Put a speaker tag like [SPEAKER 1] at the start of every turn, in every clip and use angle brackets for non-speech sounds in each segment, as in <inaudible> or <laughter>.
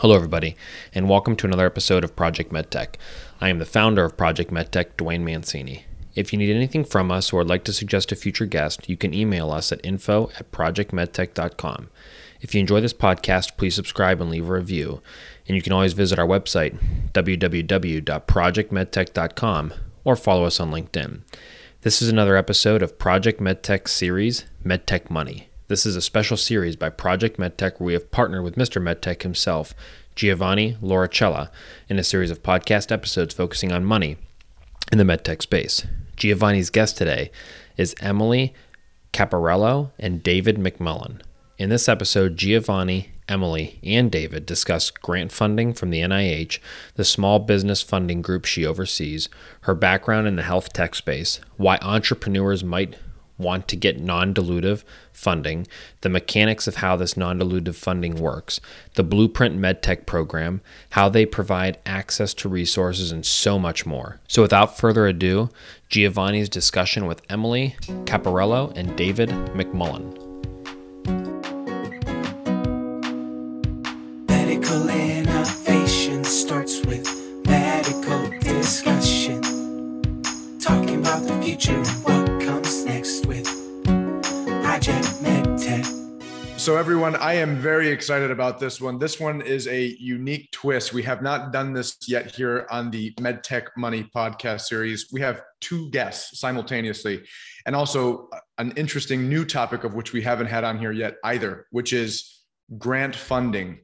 [SPEAKER 1] Hello, everybody, and welcome to another episode of Project MedTech. I am the founder of Project MedTech, Duane Mancini. If you need anything from us or would like to suggest a future guest, you can email us at info at projectmedtech.com. If you enjoy this podcast, please subscribe and leave a review. And you can always visit our website, www.projectmedtech.com, or follow us on LinkedIn. This is another episode of Project MedTech series, MedTech Money. This is a special series by Project MedTech where we have partnered with Mr. MedTech himself, Giovanni Lauricella, in a series of podcast episodes focusing on money in the MedTech space. Giovanni's guest today is Emily Caparelli and David McMullen. In this episode, Giovanni, Emily, and David discuss grant funding from the NIH, the small business funding group she oversees, her background in the health tech space, why entrepreneurs might want to get non dilutive funding, the mechanics of how this non dilutive funding works, the Blueprint MedTech program, how they provide access to resources, and so much more. So, without further ado, Giovanni's discussion with Emily Caparelli and David McMullen.
[SPEAKER 2] So, everyone, I am very excited about this one. This one is a unique twist. We have not done this yet here on the MedTech Money podcast series. We have two guests simultaneously, and also an interesting new topic of which we haven't had on here yet either, which is grant funding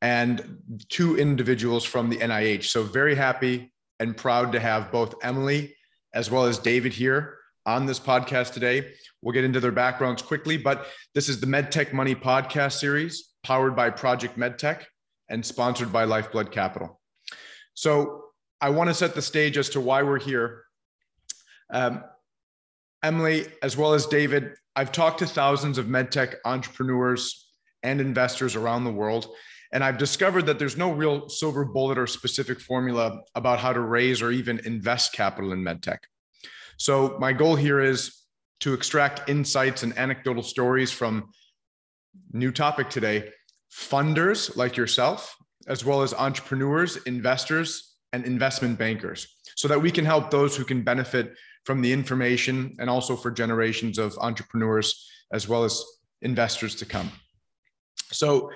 [SPEAKER 2] and two individuals from the NIH. So, very happy and proud to have both Emily as well as David here on this podcast today. We'll get into their backgrounds quickly, but this is the MedTech Money podcast series powered by Project MedTech and sponsored by Lifeblood Capital. So I want to set the stage as to why we're here. Um, Emily, as well as David, I've talked to thousands of MedTech entrepreneurs and investors around the world. And I've discovered that there's no real silver bullet or specific formula about how to raise or even invest capital in MedTech. So, my goal here is to extract insights and anecdotal stories from new topic today. Funders like yourself as well as entrepreneurs investors and investment bankers so that we can help those who can benefit from the information and also for generations of entrepreneurs as well as investors to come. So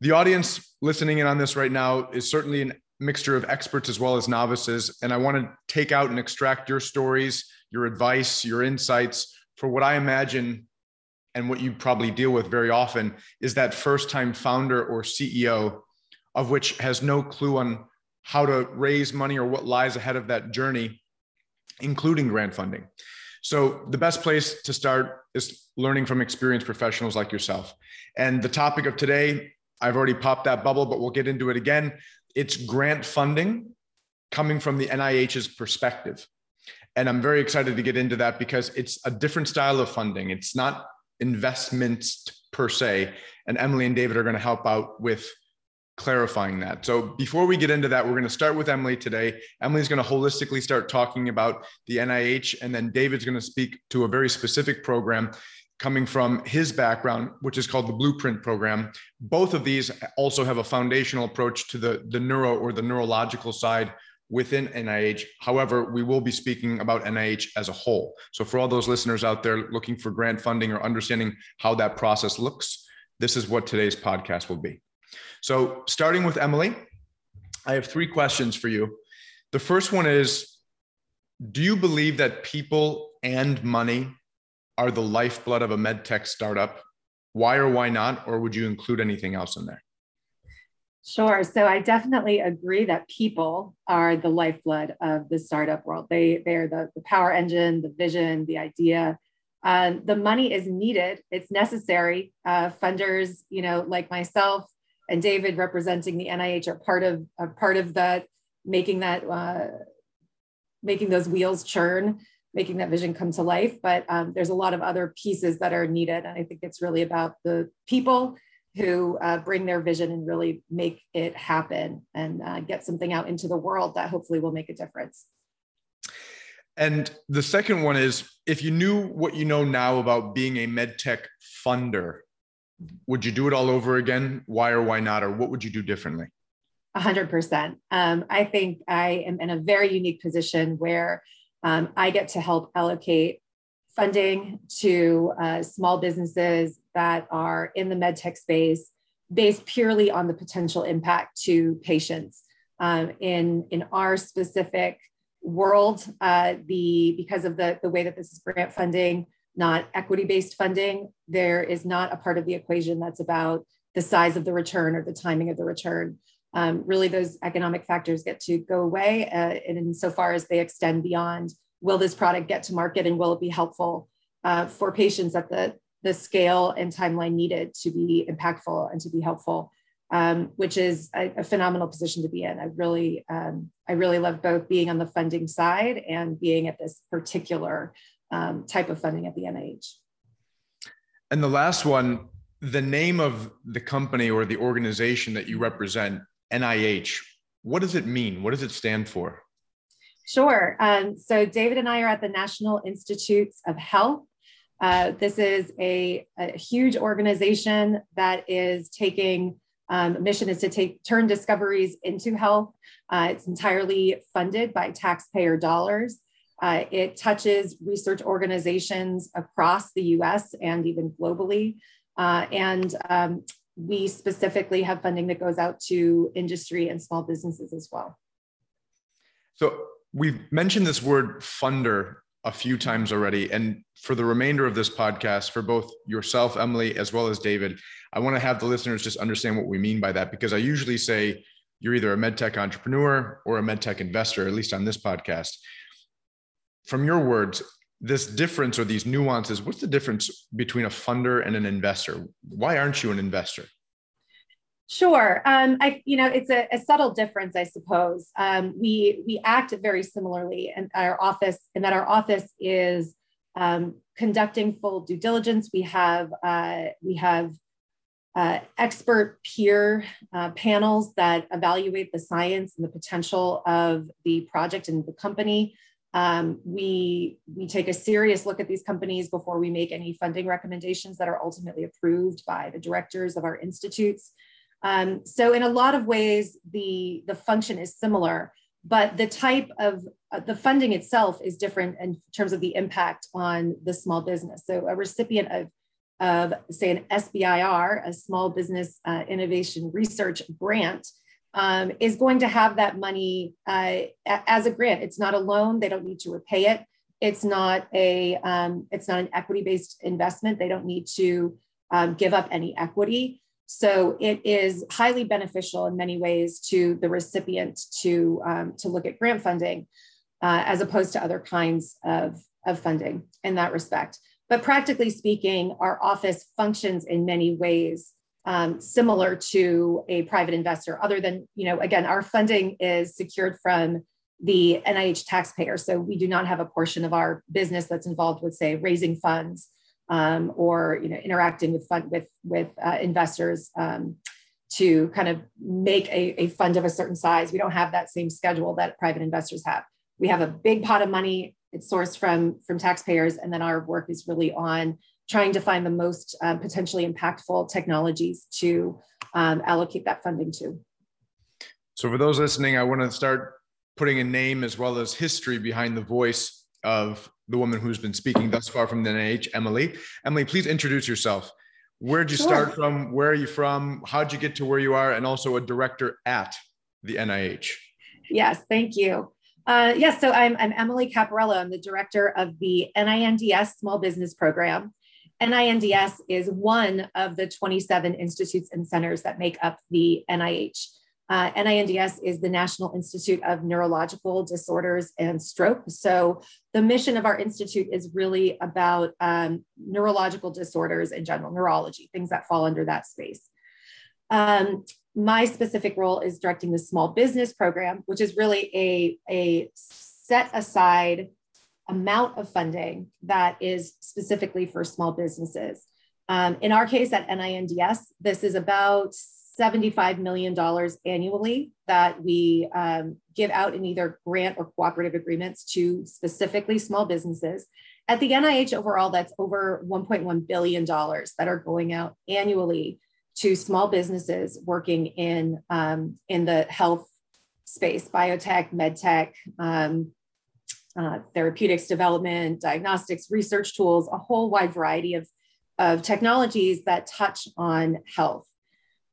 [SPEAKER 2] the audience listening in on this right now is certainly a mixture of experts as well as novices and i want to take out and extract your stories your advice your insights for what I imagine and what you probably deal with very often is that first time founder or CEO of which has no clue on how to raise money or what lies ahead of that journey, including grant funding. So, the best place to start is learning from experienced professionals like yourself. And the topic of today, I've already popped that bubble, but we'll get into it again. It's grant funding coming from the NIH's perspective. And I'm very excited to get into that because it's a different style of funding. It's not investments per se. And Emily and David are going to help out with clarifying that. So before we get into that, we're going to start with Emily today. Emily's going to holistically start talking about the NIH, and then David's going to speak to a very specific program coming from his background, which is called the Blueprint Program. Both of these also have a foundational approach to the, the neuro or the neurological side within NIH. However, we will be speaking about NIH as a whole. So, for all those listeners out there looking for grant funding or understanding how that process looks, this is what today's podcast will be. So, starting with Emily, I have three questions for you. The first one is Do you believe that people and money are the lifeblood of a med tech startup? Why or why not? Or would you include anything else in there?
[SPEAKER 3] Sure. So I definitely agree that people are the lifeblood of the startup world. They they are the, the power engine, the vision, the idea. Uh, the money is needed. It's necessary. Uh, funders, you know, like myself and David, representing the NIH, are part of are part of that, making that uh, making those wheels churn, making that vision come to life. But um, there's a lot of other pieces that are needed, and I think it's really about the people who uh, bring their vision and really make it happen and uh, get something out into the world that hopefully will make a difference.
[SPEAKER 2] And the second one is if you knew what you know now about being a medtech funder, would you do it all over again? Why or why not? Or what would you do differently?
[SPEAKER 3] 100%. Um, I think I am in a very unique position where um, I get to help allocate funding to uh, small businesses that are in the medtech space based purely on the potential impact to patients. Um, in, in our specific world, uh, the, because of the, the way that this is grant funding, not equity based funding, there is not a part of the equation that's about the size of the return or the timing of the return. Um, really, those economic factors get to go away, uh, and insofar as they extend beyond will this product get to market and will it be helpful uh, for patients at the, the scale and timeline needed to be impactful and to be helpful, um, which is a, a, phenomenal position to be in. I really, um, I really love both being on the funding side and being at this particular um, type of funding at the NIH.
[SPEAKER 2] And the last one, the name of the company or the organization that you represent, NIH, what does it mean? What does it stand for?
[SPEAKER 3] Sure. Um, so David and I are at the National Institutes of Health. Uh, this is a, a, huge organization that is taking um, mission is to take turn discoveries into health. Uh, it's entirely funded by taxpayer dollars. Uh, it touches research organizations across the US and even globally. Uh, and um, we specifically have funding that goes out to industry and small businesses as well.
[SPEAKER 2] So we've mentioned this word funder a few times already. And for the remainder of this podcast, for both yourself, Emily, as well as David, I want to have the listeners just understand what we mean by that because I usually say you're either a medtech entrepreneur or a medtech investor, at least on this podcast. From your words, this difference or these nuances, what's the difference between a funder and an investor? Why aren't you an investor?
[SPEAKER 3] Sure. Um, I, you know, it's a, a subtle difference, I suppose. Um, we we act very similarly in our office, in that our office is um, conducting full due diligence. We have uh, we have uh, expert peer uh, panels that evaluate the science and the potential of the project and the company. Um, we we take a serious look at these companies before we make any funding recommendations that are ultimately approved by the directors of our institutes. Um, so in a lot of ways, the, the function is similar, but the type of uh, the funding itself is different in terms of the impact on the small business. So a recipient of, of say an SBIR, a small business uh, innovation research grant, um, is going to have that money uh, as a grant. It's not a loan; they don't need to repay it. It's not a um, it's not an equity based investment. They don't need to um, give up any equity. So it is highly beneficial in many ways to the recipient to, um, to look at grant funding uh, as opposed to other kinds of, of funding in that respect. But practically speaking, our office functions in many ways um, similar to a private investor, other than, you know, again, our funding is secured from the NIH taxpayer. So we do not have a portion of our business that's involved with, say, raising funds um, or you know interacting with fund with with uh, investors um, to kind of make a, a fund of a certain size. We don't have that same schedule that private investors have. We have a big pot of money. It's sourced from from taxpayers, and then our work is really on trying to find the most um, potentially impactful technologies to um, allocate that funding to.
[SPEAKER 2] So, for those listening, I want to start putting a name as well as history behind the voice of the woman who's been speaking thus far from the NIH, Emily. Emily, please introduce yourself. Where'd you sure. start from? Where are you from? How'd you get to where you are? And also a director at the NIH.
[SPEAKER 3] Yes, thank you. Uh, yes, so I'm, I'm Emily Caparelli. I'm the director of the NINDS Small Business Program. NINDS is one of the 27 institutes and centers that make up the NIH. Uh, NINDS is the National Institute of Neurological Disorders and Stroke. So the mission of our institute is really about um, neurological disorders in general, neurology, things that fall under that space. Um, my specific role is directing the small business program, which is really a, a set aside amount of funding that is specifically for small businesses. Um, in our case at NINDS, this is about $75 million annually that we um, give out in either grant or cooperative agreements to specifically small businesses. At the NIH overall, that's over $1.1 billion that are going out annually to small businesses working in um, in the health space, biotech, medtech, um, uh, therapeutics development, diagnostics, research tools, a whole wide variety of, of technologies that touch on health.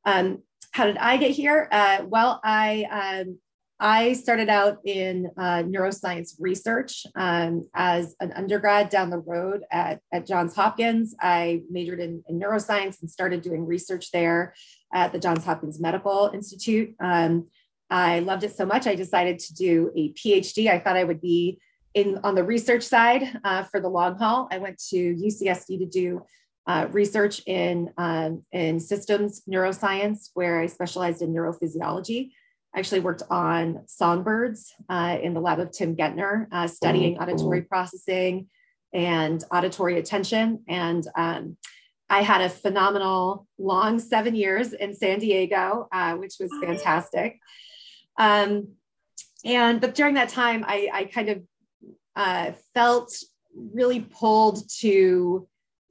[SPEAKER 3] Um, how did I get here? Uh, well, I um, I started out in uh, neuroscience research um, as an undergrad down the road at, at Johns Hopkins. I majored in, in, neuroscience and started doing research there at the Johns Hopkins Medical Institute. Um, I loved it so much, I decided to do a PhD. I thought I would be in on the research side uh, for the long haul. I went to UCSD to do uh, research in, um, in systems neuroscience, where I specialized in neurophysiology. I actually worked on songbirds uh, in the lab of Tim Gentner, uh, studying oh, auditory processing and auditory attention. And um, I had a phenomenal long seven years in San Diego, uh, which was fantastic. Um, and but during that time, I, I kind of uh, felt really pulled to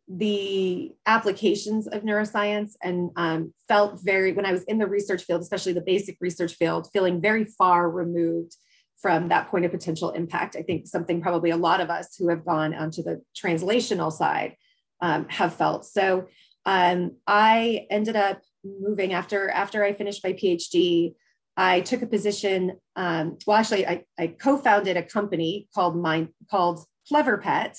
[SPEAKER 3] the applications of neuroscience and um, felt very, when I was in the research field, especially the basic research field, feeling very far removed from that point of potential impact. I think something probably a lot of us who have gone onto the translational side um, have felt. So um, I ended up moving after after I finished my PhD. I took a position. Um, well, actually, I, I co-founded a company called Mind called Clever Pet,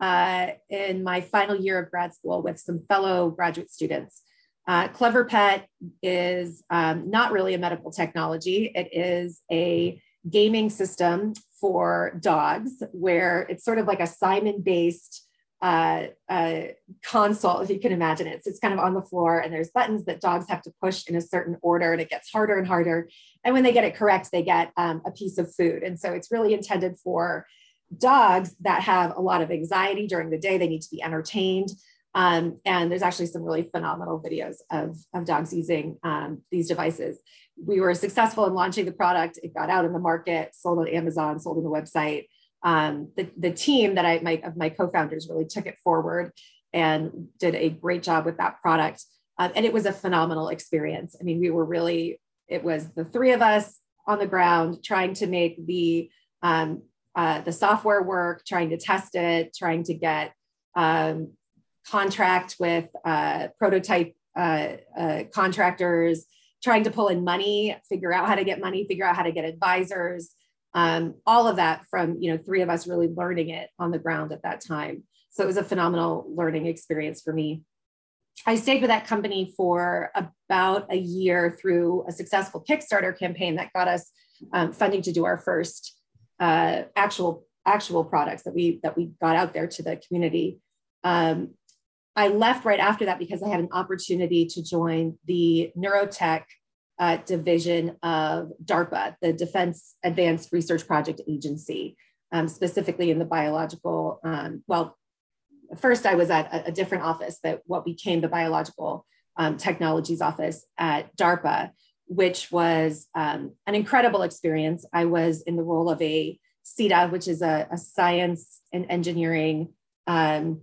[SPEAKER 3] uh, in my final year of grad school with some fellow graduate students. Uh, Clever Pet is um, not really a medical technology. It is a gaming system for dogs where it's sort of like a Simon based uh, console, if you can imagine it. So it's kind of on the floor and there's buttons that dogs have to push in a certain order and it gets harder and harder. And when they get it correct, they get um, a piece of food. And so it's really intended for dogs that have a lot of anxiety during the day, they need to be entertained. Um, and there's actually some really phenomenal videos of, of dogs using um, these devices. We were successful in launching the product. It got out in the market, sold on Amazon, sold on the website. Um, the, the team that I my of my co-founders really took it forward and did a great job with that product. Uh, and it was a phenomenal experience. I mean, we were really, it was the three of us on the ground trying to make the um, uh, the software work, trying to test it, trying to get um, contract with uh, prototype uh, uh, contractors, trying to pull in money, figure out how to get money, figure out how to get advisors, um, all of that from you know three of us really learning it on the ground at that time. So it was a phenomenal learning experience for me. I stayed with that company for about a year through a successful Kickstarter campaign that got us um, funding to do our first uh, actual actual products that we that we got out there to the community. Um, I left right after that because I had an opportunity to join the neurotech uh, division of DARPA, the Defense Advanced Research Project Agency, um, specifically in the biological. Um, well, first I was at a, a, different office, but what became the biological um, technologies office at DARPA, which was um, an incredible experience. I was in the role of a SETA, which is a, a science and engineering um,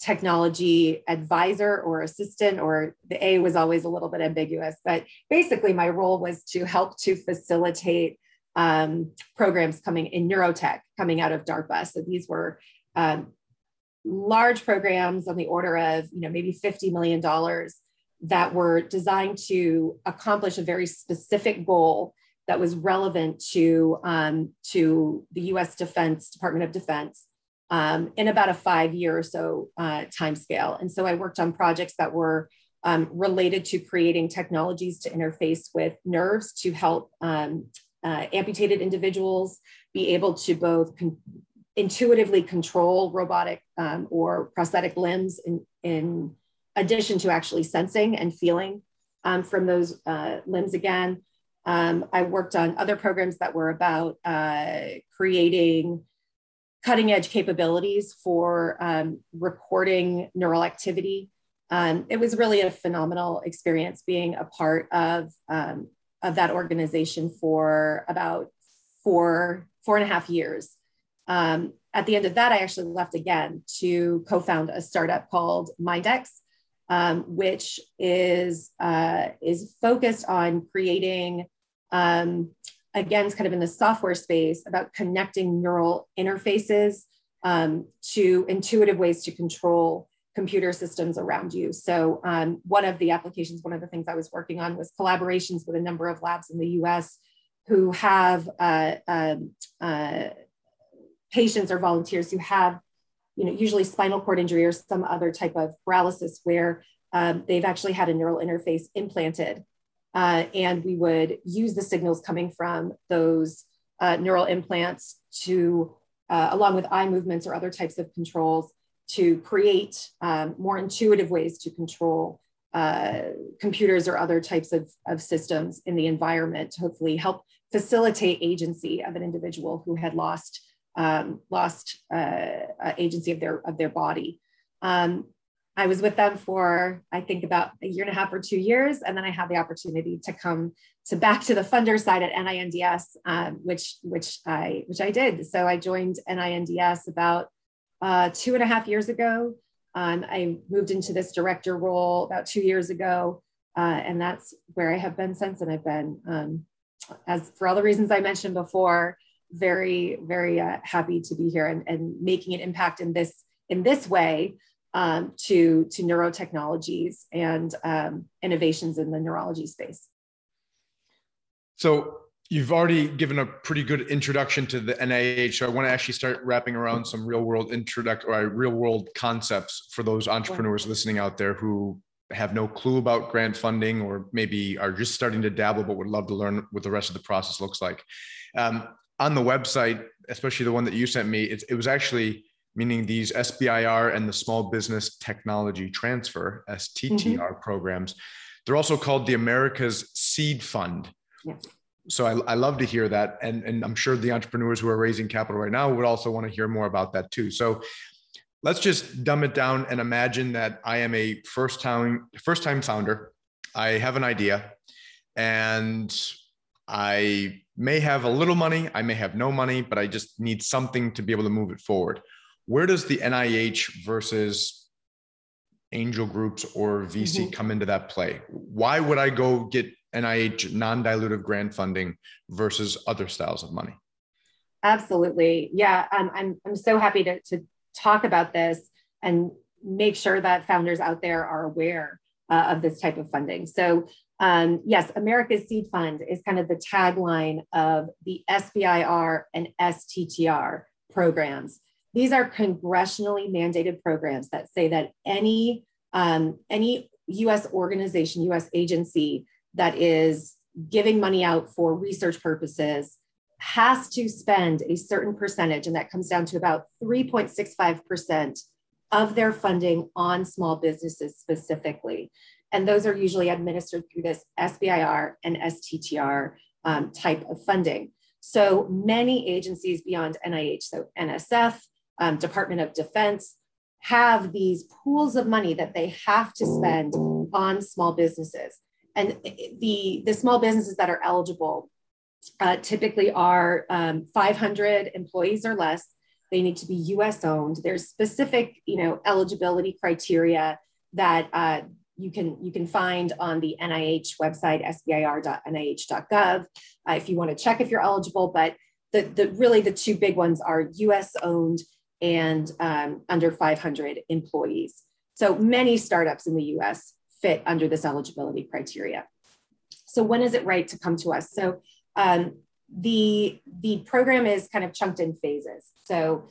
[SPEAKER 3] technology advisor or assistant, or the A was always a little bit ambiguous. But basically, my role was to help to facilitate um, programs coming in neurotech coming out of DARPA. So these were um, large programs on the order of you know maybe $50 million that were designed to accomplish a very specific goal that was relevant to, um, to the US Defense, Department of Defense um, in about a five year or so uh, time scale. And so I worked on projects that were um, related to creating technologies to interface with nerves to help um, uh, amputated individuals be able to both con- intuitively control robotic um, or prosthetic limbs in, in addition to actually sensing and feeling um, from those uh, limbs again. Um, I worked on other programs that were about uh, creating cutting edge capabilities for um, recording neural activity. Um, it was really a phenomenal experience being a part of, um, of that organization for about four, four and a half years. Um, at the end of that, I actually left again to co found a startup called Mindex, um, which is uh, is focused on creating again, kind of in the software space about connecting neural interfaces um, to intuitive ways to control computer systems around you. So um, one of the applications, one of the things I was working on was collaborations with a number of labs in the US who have uh, um, uh, patients or volunteers who have, you know, usually spinal cord injury or some other type of paralysis where um, they've actually had a neural interface implanted uh, and we would use the signals coming from those uh, neural implants to, uh, along with eye movements or other types of controls, to create um, more intuitive ways to control uh, computers or other types of, of systems in the environment to hopefully help facilitate agency of an individual who had lost um, lost uh, agency of their of their body. Um, I was with them for, I think, about a year and a half or two years. And then I had the opportunity to come to back to the funder side at NINDS, um, which, which, I, which I did. So I joined NINDS about uh, two and a half years ago. Um, I moved into this director role about two years ago. Uh, and that's where I have been since. And I've been, um, as for all the reasons I mentioned before, very, very uh, happy to be here and, and making an impact in this in this way um, to, to neurotechnologies and um, innovations in the neurology space.
[SPEAKER 2] So you've already given a pretty good introduction to the NIH. So I want to actually start wrapping around some real world introduct or real world concepts for those entrepreneurs listening out there who have no clue about grant funding or maybe are just starting to dabble but would love to learn what the rest of the process looks like. Um, on the website, especially the one that you sent me, it, it was actually meaning these SBIR and the Small Business Technology Transfer, STTR mm-hmm. programs. They're also called the America's Seed Fund. Yes. So I, I love to hear that. And, and I'm sure the entrepreneurs who are raising capital right now would also want to hear more about that too. So let's just dumb it down and imagine that I am a first time first time founder. I have an idea and I may have a little money, I may have no money, but I just need something to be able to move it forward where does the NIH versus angel groups or VC mm-hmm. come into that play? Why would I go get NIH non dilutive grant funding versus other styles of money?
[SPEAKER 3] Absolutely. Yeah. Um, I'm, I'm so happy to, to talk about this and make sure that founders out there are aware uh, of this type of funding. So, um, yes, America's Seed Fund is kind of the tagline of the SBIR and STTR programs. These are congressionally mandated programs that say that any um, any U.S. organization, U.S. agency that is giving money out for research purposes has to spend a certain percentage, and that comes down to about 3.65% of their funding on small businesses specifically. And those are usually administered through this SBIR and STTR um, type of funding. So many agencies beyond NIH, so NSF, um, Department of Defense have these pools of money that they have to spend on small businesses. And the, the small businesses that are eligible uh, typically are um, 500 employees or less. They need to be U.S. owned. There's specific, you know, eligibility criteria that uh, you can you can find on the NIH website, sbir.nih.gov, uh, if you want to check if you're eligible. But the, the really the two big ones are U.S. owned and um, under 500 employees. So many startups in the US fit under this eligibility criteria. So when is it right to come to us? So um, the, the program is kind of chunked in phases. So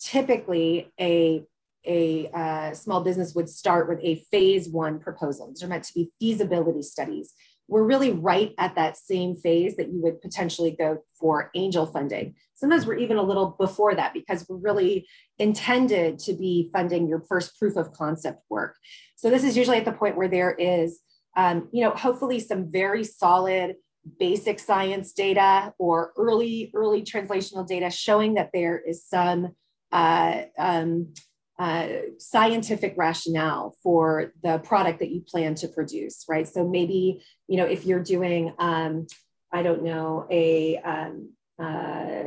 [SPEAKER 3] typically a, a uh, small business would start with a phase one proposal. These are meant to be feasibility studies we're really right at that same phase that you would potentially go for angel funding. Sometimes we're even a little before that because we're really intended to be funding your first proof of concept work. So this is usually at the point where there is, um, you know, hopefully some very solid basic science data or early early translational data showing that there is some uh, um, uh, scientific rationale for the product that you plan to produce, right? So maybe, you know, if you're doing, um, I don't know, a um, uh,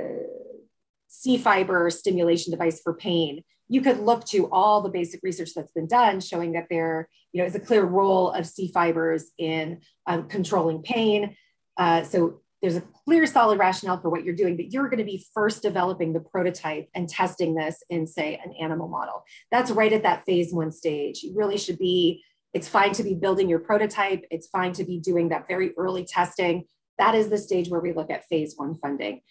[SPEAKER 3] C fiber stimulation device for pain, you could look to all the basic research that's been done showing that there you know is a clear role of c fibers in um, controlling pain uh, so there's a clear solid rationale for what you're doing but you're going to be first developing the prototype and testing this in say an animal model. That's right at that phase one stage. You really should be it's fine to be building your prototype. It's fine to be doing that very early testing. That is the stage where we look at phase one funding.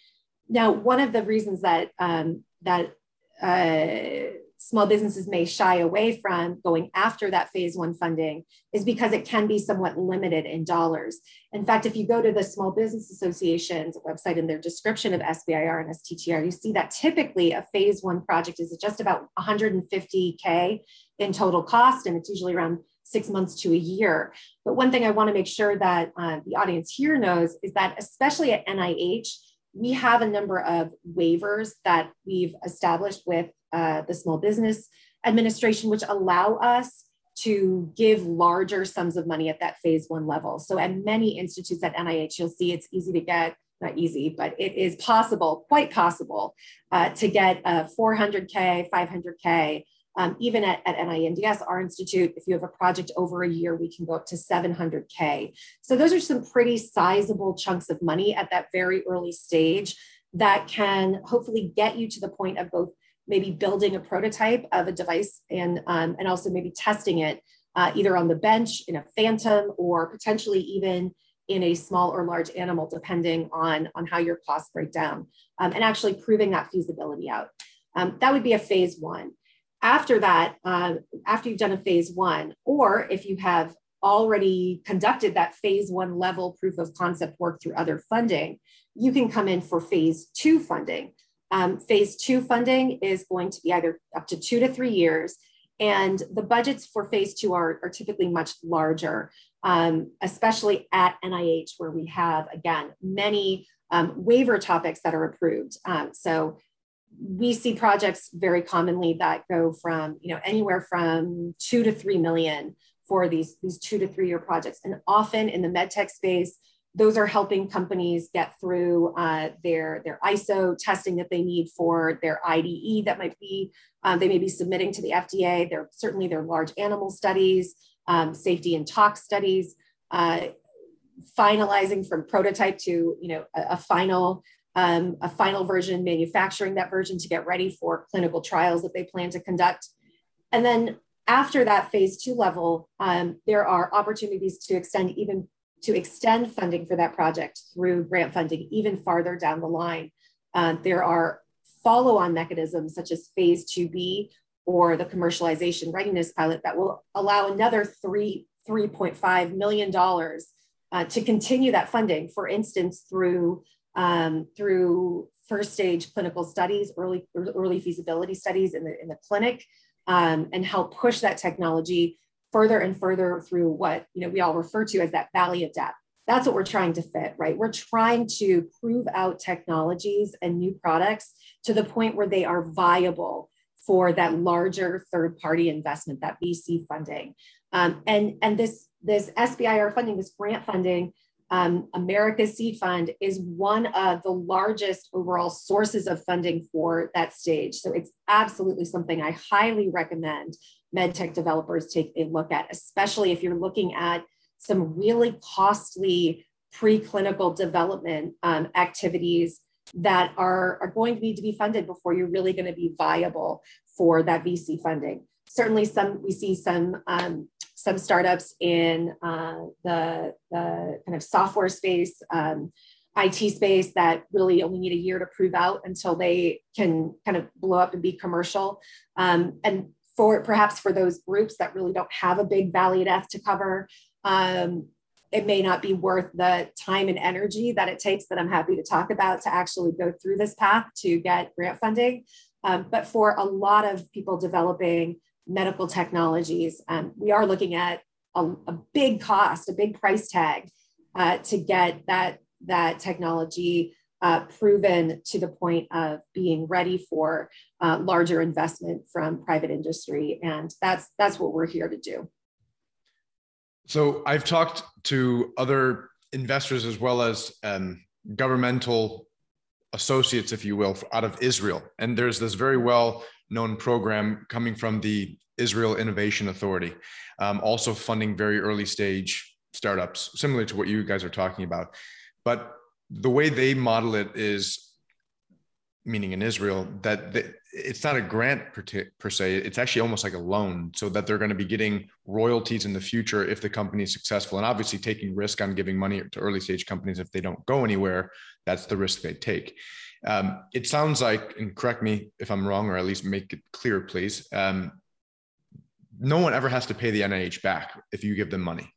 [SPEAKER 3] Now one of the reasons that um, that uh, small businesses may shy away from going after that phase one funding is because it can be somewhat limited in dollars. In fact, if you go to the Small Business Association's website in their description of SBIR and STTR, you see that typically a phase one project is just about 150K in total cost, and it's usually around six months to a year. But one thing I want to make sure that uh, the audience here knows is that, especially at NIH, we have a number of waivers that we've established with uh, the Small Business Administration, which allow us to give larger sums of money at that phase one level. So at many institutes at NIH, you'll see it's easy to get, not easy, but it is possible, quite possible, uh, to get a 400K, 500K um, even at, at NINDS, our institute, if you have a project over a year, we can go up to 700K. So those are some pretty sizable chunks of money at that very early stage that can hopefully get you to the point of both maybe building a prototype of a device and, um, and also maybe testing it uh, either on the bench in a phantom or potentially even in a small or large animal, depending on, on how your costs break down, um, and actually proving that feasibility out. Um, that would be a phase one after that, uh, after you've done a phase one, or if you have already conducted that phase one level proof of concept work through other funding, you can come in for phase two funding. Um, phase two funding is going to be either up to two to three years. And the budgets for phase two are, are typically much larger, um, especially at NIH, where we have, again, many um, waiver topics that are approved. Um, so we see projects very commonly that go from you know anywhere from two to three million for these these two to three year projects and often in the medtech space those are helping companies get through uh, their their iso testing that they need for their ide that might be um, they may be submitting to the fda they're certainly their large animal studies um, safety and tox studies uh, finalizing from prototype to you know a, a final um, a final version, manufacturing that version to get ready for clinical trials that they plan to conduct. And then after that phase two level, um, there are opportunities to extend even to extend funding for that project through grant funding even farther down the line. Uh, there are follow-on mechanisms such as phase 2B or the commercialization readiness pilot that will allow another three, $3.5 million uh, to continue that funding, for instance, through um, through first stage clinical studies, early, early feasibility studies in the, in the clinic, um, and help push that technology further and further through what you know we all refer to as that valley of death. That's what we're trying to fit, right? We're trying to prove out technologies and new products to the point where they are viable for that larger third party investment, that VC funding. Um, and, and this, this SBIR funding, this grant funding, um, America's Seed Fund is one of the largest overall sources of funding for that stage. So it's absolutely something I highly recommend medtech developers take a look at, especially if you're looking at some really costly preclinical development um, activities that are, are going to need to be funded before you're really going to be viable for that VC funding. Certainly, some we see some um, some startups in uh, the, the kind of software space, um, IT space that really only need a year to prove out until they can kind of blow up and be commercial. Um, and for perhaps for those groups that really don't have a big valley death to cover, um, it may not be worth the time and energy that it takes that I'm happy to talk about to actually go through this path to get grant funding. Um, but for a lot of people developing medical technologies, um, we are looking at a, a, big cost, a big price tag uh, to get that, that technology uh, proven to the point of being ready for uh, larger investment from private industry. And that's, that's what we're here to do.
[SPEAKER 2] So I've talked to other investors as well as um, governmental associates, if you will, out of Israel. And there's this very well known program coming from the Israel Innovation Authority, um, also funding very early stage startups, similar to what you guys are talking about. But the way they model it is, meaning in Israel, that it's not a grant per, t- per, se, it's actually almost like a loan, so that they're going to be getting royalties in the future if the company is successful. And obviously, taking risk on giving money to early stage companies if they don't go anywhere, that's the risk they take. Um, it sounds like, and correct me if I'm wrong, or at least make it clear, please. Um, no one ever has to pay the NIH back if you give them money.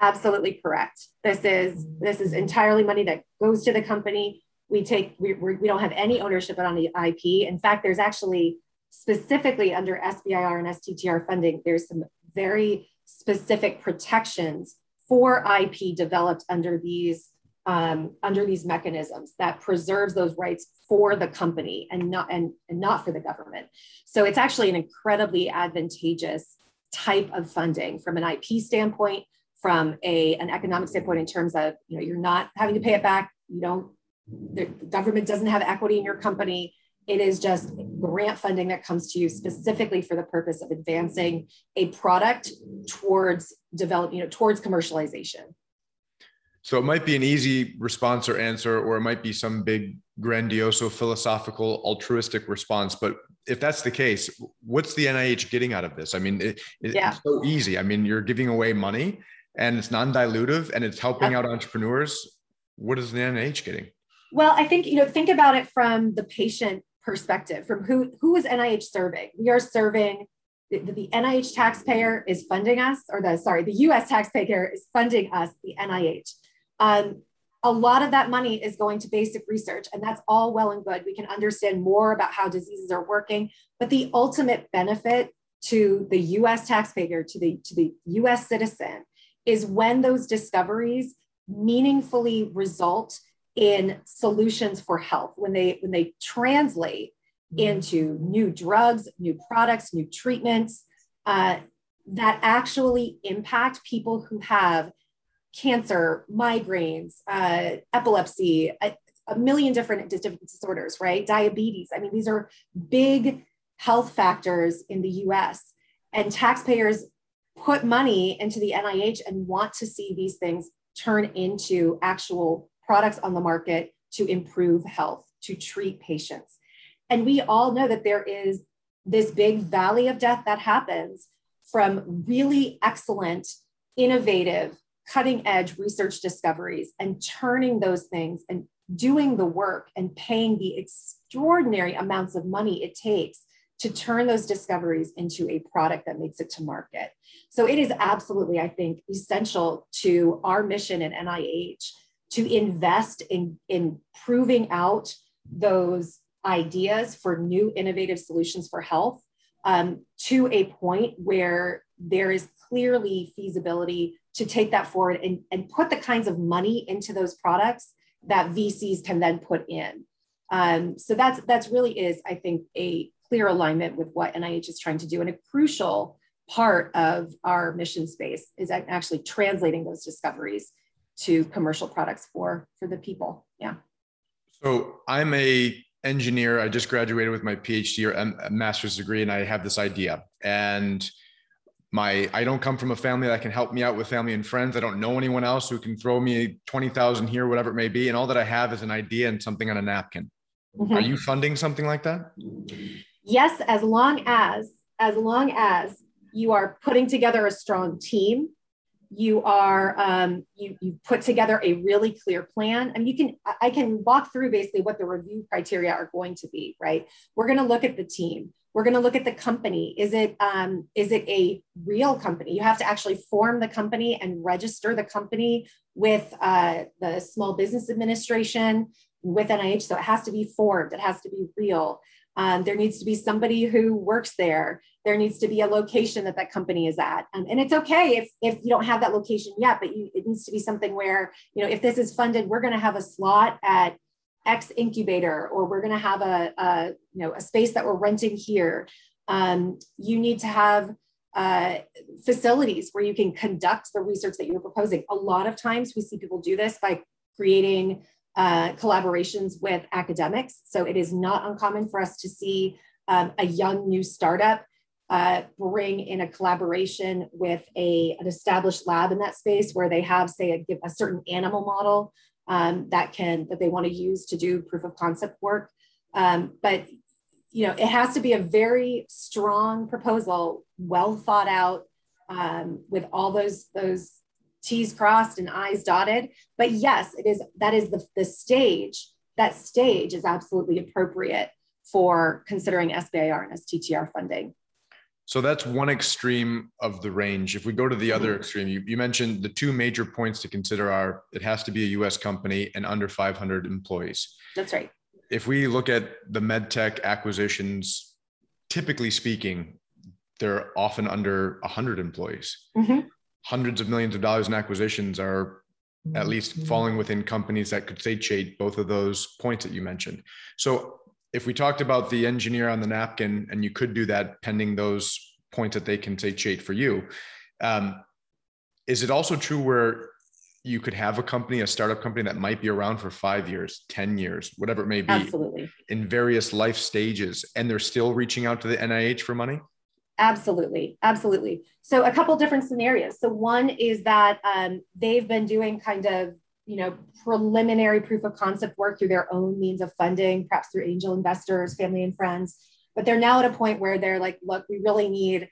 [SPEAKER 3] Absolutely correct. This is this is entirely money that goes to the company. We take we we're, do not have any ownership on the IP. In fact, there's actually specifically under SBIR and STTR funding, there's some very specific protections for IP developed under these um, under these mechanisms that preserves those rights for the company and not and, and not for the government. So it's actually an incredibly advantageous type of funding from an IP standpoint, from a an economic standpoint in terms of you know you're not having to pay it back. You don't the government doesn't have equity in your company. It is just grant funding that comes to you specifically for the purpose of advancing a product towards develop, you know, towards commercialization.
[SPEAKER 2] So it might be an easy response or answer, or it might be some big, grandioso, philosophical, altruistic response. But if that's the case, what's the NIH getting out of this? I mean, it, it, yeah. it's so easy. I mean, you're giving away money and it's non-dilutive and it's helping out entrepreneurs. What is the NIH getting?
[SPEAKER 3] Well, I think, you know, think about it from the patient perspective, from who, who is NIH serving? We are serving the, NIH taxpayer is funding us, or the sorry, the US taxpayer is funding us, the NIH. Um, a lot of that money is going to basic research, and that's all well and good. We can understand more about how diseases are working, but the ultimate benefit to the US taxpayer, to the, to the US citizen, is when those discoveries meaningfully result in solutions for health, when they, when they translate into new drugs, new products, new treatments uh, that actually impact people who have cancer, migraines, uh, epilepsy, a, a million different disorders, right? Diabetes. I mean, these are big health factors in the US. And taxpayers put money into the NIH and want to see these things turn into actual products on the market to improve health, to treat patients. And we all know that there is this big valley of death that happens from really excellent, innovative, cutting edge research discoveries and turning those things and doing the work and paying the extraordinary amounts of money it takes to turn those discoveries into a product that makes it to market. So it is absolutely, I think, essential to our mission at NIH to invest in, in proving out those ideas for new innovative solutions for health um, to a point where there is clearly feasibility to take that forward and, and put the kinds of money into those products that VCs can then put in. Um, so that's that's really is, I think, a clear alignment with what NIH is trying to do, and a crucial part of our mission space is actually translating those discoveries to commercial products for for the people. Yeah.
[SPEAKER 2] So I'm a engineer. I just graduated with my PhD or master's degree, and I have this idea. And my I don't come from a family that can help me out with family and friends. I don't know anyone else who can throw me 20,000 here, whatever it may be. And all that I have is an idea and something on a napkin. Mm-hmm. Are you funding something like that?
[SPEAKER 3] Yes, as long as, as long as you are putting together a strong team, you are um, you you put together a really clear plan and you can i can walk through basically what the review criteria are going to be right we're going to look at the team we're going to look at the company. Is it um, is it a real company? You have to actually form the company and register the company with uh, the Small Business Administration with NIH. So it has to be formed. It has to be real. Um, there needs to be somebody who works there. There needs to be a location that that company is at. Um, and it's okay if, if you don't have that location yet, but you, it needs to be something where, you know, if this is funded, we're going to have a slot at X incubator, or we're going to have a, a, you know a space that we're renting here. Um, you need to have uh, facilities where you can conduct the research that you're proposing. A lot of times we see people do this by creating uh, collaborations with academics. So it is not uncommon for us to see um, a young new startup uh, bring in a collaboration with a, an established lab in that space where they have, say, a, a certain animal model um, that can that they want to use to do proof of concept work. Um, but you know, it has to be a very strong proposal, well thought out, um, with all those those T's crossed and I's dotted. But yes, it is that is the, the stage. That stage is absolutely appropriate for considering SBIR and STTR funding.
[SPEAKER 2] So that's one extreme of the range. If we go to the other mm-hmm. extreme, you, you, mentioned the two major points to consider are it has to be a US company and under 500 employees.
[SPEAKER 3] That's right.
[SPEAKER 2] If we look at the medtech acquisitions, typically speaking, they're often under 100 employees. Mm-hmm. Hundreds of millions of dollars in acquisitions are at least mm-hmm. falling within companies that could satiate both of those points that you mentioned. So if we talked about the engineer on the napkin and you could do that pending those points that they can satiate for you um, is it also true where you could have a company a startup company that might be around for five years ten years whatever it may be
[SPEAKER 3] absolutely.
[SPEAKER 2] in various life stages and they're still reaching out to the nih for money?
[SPEAKER 3] Absolutely. Absolutely. So a couple different scenarios. So one is that um, they've been doing kind of you know, preliminary proof of concept work through their own means of funding, perhaps through angel investors, family and friends. But they're now at a point where they're like, look, we really need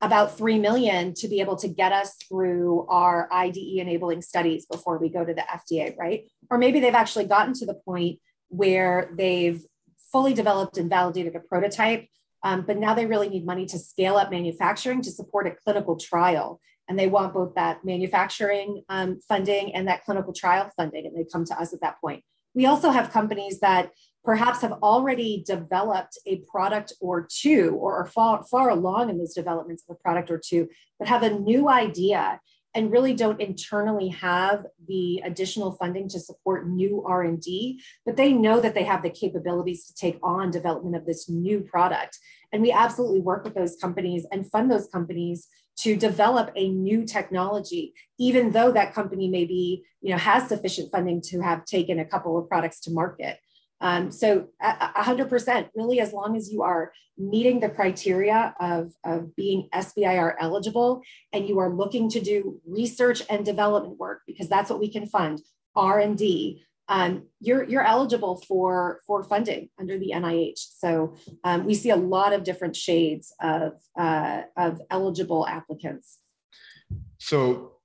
[SPEAKER 3] about 3 million to be able to get us through our IDE enabling studies before we go to the FDA, right? Or maybe they've actually gotten to the point where they've fully developed and validated a prototype, um, but now they really need money to scale up manufacturing to support a clinical trial and they want both that manufacturing um, funding and that clinical trial funding, and they come to us at that point. We also have companies that perhaps have already developed a product or two, or are far, far along in those developments of a product or two, but have a new idea and really don't internally have the additional funding to support new r&d but they know that they have the capabilities to take on development of this new product and we absolutely work with those companies and fund those companies to develop a new technology, even though that company maybe you know has sufficient funding to have taken a couple of products to market. Um, so hundred percent, really, as long as you are meeting the criteria of, of being SBIR eligible and you are looking to do research and development work, because that's what we can fund, R&D, um, you're you're eligible for for funding under the NIH. So um, we see a lot of different shades of uh, of eligible applicants.
[SPEAKER 2] So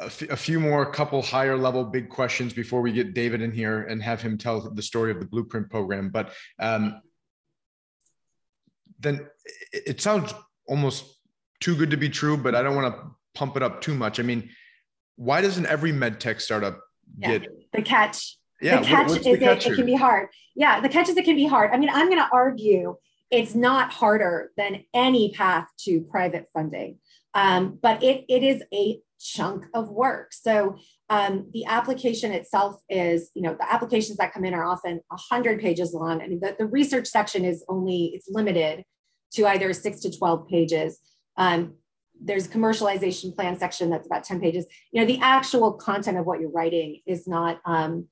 [SPEAKER 2] a, few more a couple higher level big questions before we get David in here and have him tell the story of the blueprint program. But um, then it sounds almost too good to be true, but I don't want to pump it up too much. I mean, why doesn't every med tech startup get
[SPEAKER 3] the catch yeah, the catch is the it, it can be hard. Yeah, the catch is it can be hard. I mean, I'm going to argue it's not harder than any path to private funding, um, but it, it is a chunk of work. So um, the application itself is, you know, the applications that come in are often 100 pages long. I mean, the, the research section is only, it's limited to either six to 12 pages. Um, there's commercialization plan section that's about 10 pages. You know, the actual content of what you're writing is not, um,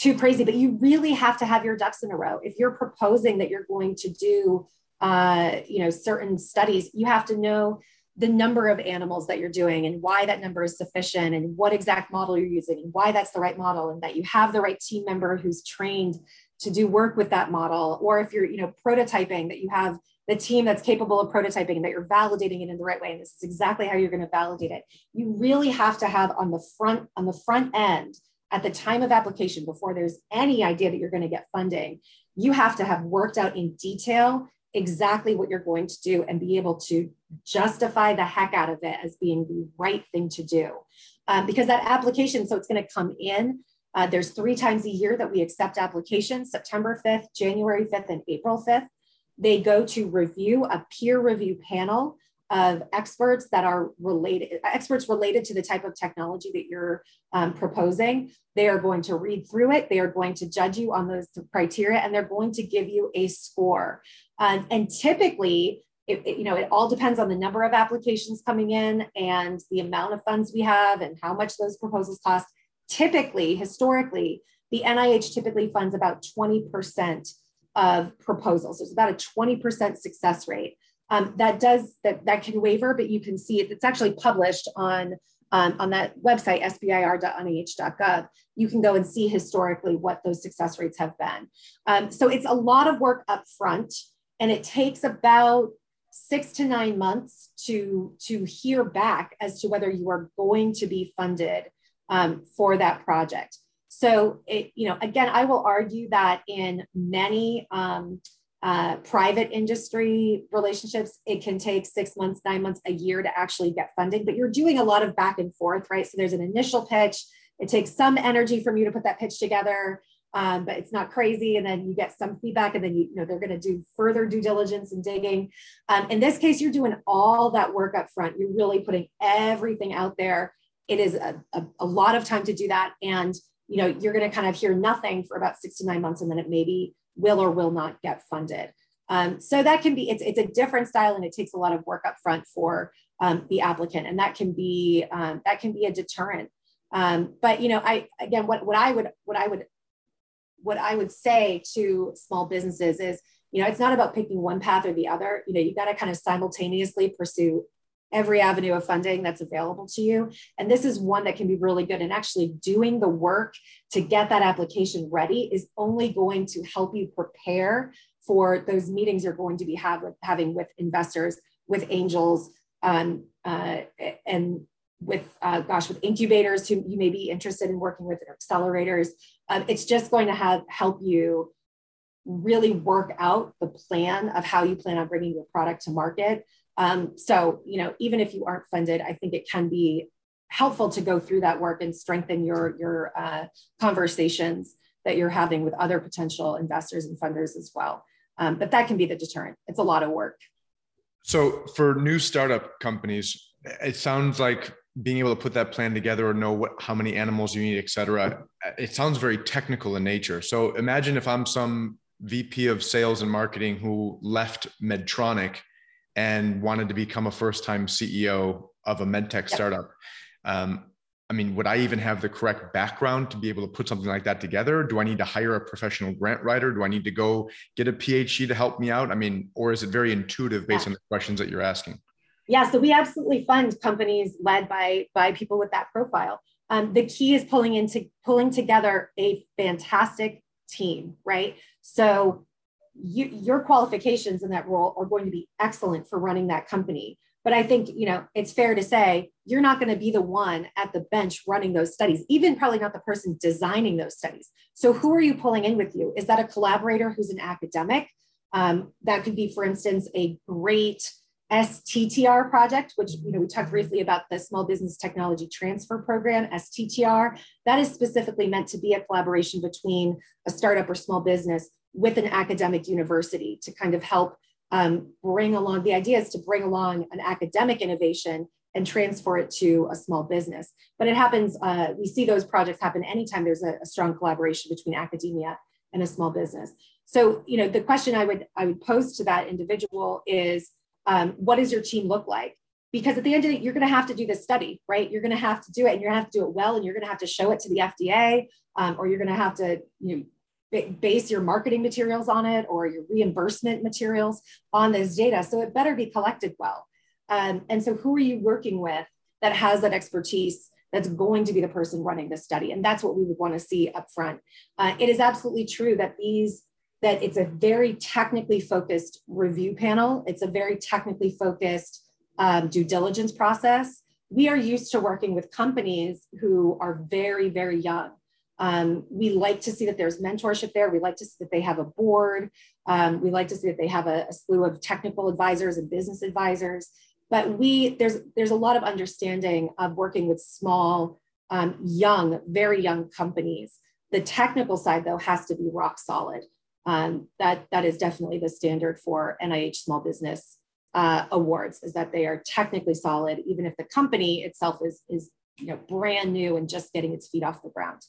[SPEAKER 3] too crazy, but you really have to have your ducks in a row. If you're proposing that you're going to do, uh, you know, certain studies, you have to know the number of animals that you're doing and why that number is sufficient and what exact model you're using and why that's the right model and that you have the right team member who's trained to do work with that model or if you're you know prototyping that you have the team that's capable of prototyping and that you're validating it in the right way and this is exactly how you're going to validate it you really have to have on the front on the front end at the time of application, before there's any idea that you're going to get funding, you have to have worked out in detail exactly what you're going to do and be able to justify the heck out of it as being the right thing to do. Um, because that application, so it's going to come in. Uh, there's three times a year that we accept applications September 5th, January 5th, and April 5th. They go to review a peer review panel of experts that are related, experts related to the type of technology that you're um, proposing. They are going to read through it. They are going to judge you on those criteria, and they're going to give you a score. Um, and typically, it, it, you know, it all depends on the number of applications coming in and the amount of funds we have and how much those proposals cost. Typically, historically, the NIH typically funds about 20% of proposals. There's about a 20% success rate. Um, that does that that can waver, but you can see it. It's actually published on um, on that website sbir.nih.gov. You can go and see historically what those success rates have been. Um, so it's a lot of work up front, and it takes about six to nine months to to hear back as to whether you are going to be funded um, for that project. So, it, you know, again, I will argue that in many um, uh, private industry relationships, it can take six months, nine months, a year to actually get funding, but you're doing a lot of back and forth, right? So there's an initial pitch. It takes some energy from you to put that pitch together, um, but it's not crazy. And then you get some feedback, and then you, you know they're going to do further due diligence and digging. Um, in this case, you're doing all that work up front. You're really putting everything out there. It is a, a, a lot of time to do that, and you know you're going to kind of hear nothing for about six to nine months, and then it maybe will or will not get funded. Um, so that can be, it's, it's a different style and it takes a lot of work up front for um, the applicant. And that can be, um, that can be a deterrent. Um, but, you know, I, again, what, what I would, what I would, what I would say to small businesses is, you know, it's not about picking one path or the other. You know, you've got to kind of simultaneously pursue every avenue of funding that's available to you. And this is one that can be really good. And actually, doing the work to get that application ready is only going to help you prepare for those meetings you're going to be have having with investors, with angels, um, uh, and with, uh, gosh, with incubators who you may be interested in working with, accelerators. Um, it's just going to have help you really work out the plan of how you plan on bringing your product to market um, so, you know, even if you aren't funded, I think it can be helpful to go through that work and strengthen your your uh, conversations that you're having with other potential investors and funders as well. Um, but that can be the deterrent. It's a lot of work.
[SPEAKER 2] So, for new startup companies, it sounds like being able to put that plan together or know what how many animals you need, et cetera. It sounds very technical in nature. So, imagine if I'm some VP of sales and marketing who left Medtronic and wanted to become a first time CEO of a medtech yep. startup. Um, I mean, would I even have the correct background to be able to put something like that together? Do I need to hire a professional grant writer? Do I need to go get a PhD to help me out? I mean, or is it very intuitive based yeah. on the questions that you're asking?
[SPEAKER 3] Yeah, so we absolutely fund companies led by by people with that profile. Um, the key is pulling into pulling together a fantastic team, right? So you, your qualifications in that role are going to be excellent for running that company. But I think, you know, it's fair to say you're not going to be the one at the bench running those studies, even probably not the person designing those studies. So who are you pulling in with you? Is that a collaborator who's an academic? Um, that could be, for instance, a great STTR project, which you know we talked briefly about the Small Business Technology Transfer Program, STTR. That is specifically meant to be a collaboration between a startup or small business with an academic university to kind of help um, bring along the idea is to bring along an academic innovation and transfer it to a small business. But it happens, uh, we see those projects happen anytime there's a, a, strong collaboration between academia and a small business. So, you know, the question I would I would pose to that individual is, um, what does your team look like? Because at the end of day, you're going to have to do this study, right? You're going to have to do it, and you're going to have to do it well, and you're going to have to show it to the FDA, um, or you're going to have to, you know, base your marketing materials on it or your reimbursement materials on those data. So it better be collected well. Um, and so who are you working with that has that expertise that's going to be the person running the study? And that's what we would want to see up front. Uh, it is absolutely true that these that it's a very technically focused review panel. It's a very technically focused um, due diligence process. We are used to working with companies who are very, very young um, we like to see that there's mentorship there. We like to see that they have a board. Um, we like to see that they have a, a, slew of technical advisors and business advisors. But we there's there's a lot of understanding of working with small, um, young, very young companies. The technical side though has to be rock solid. Um, that that is definitely the standard for NIH Small Business uh, Awards is that they are technically solid, even if the company itself is is you know brand new and just getting its feet off the ground.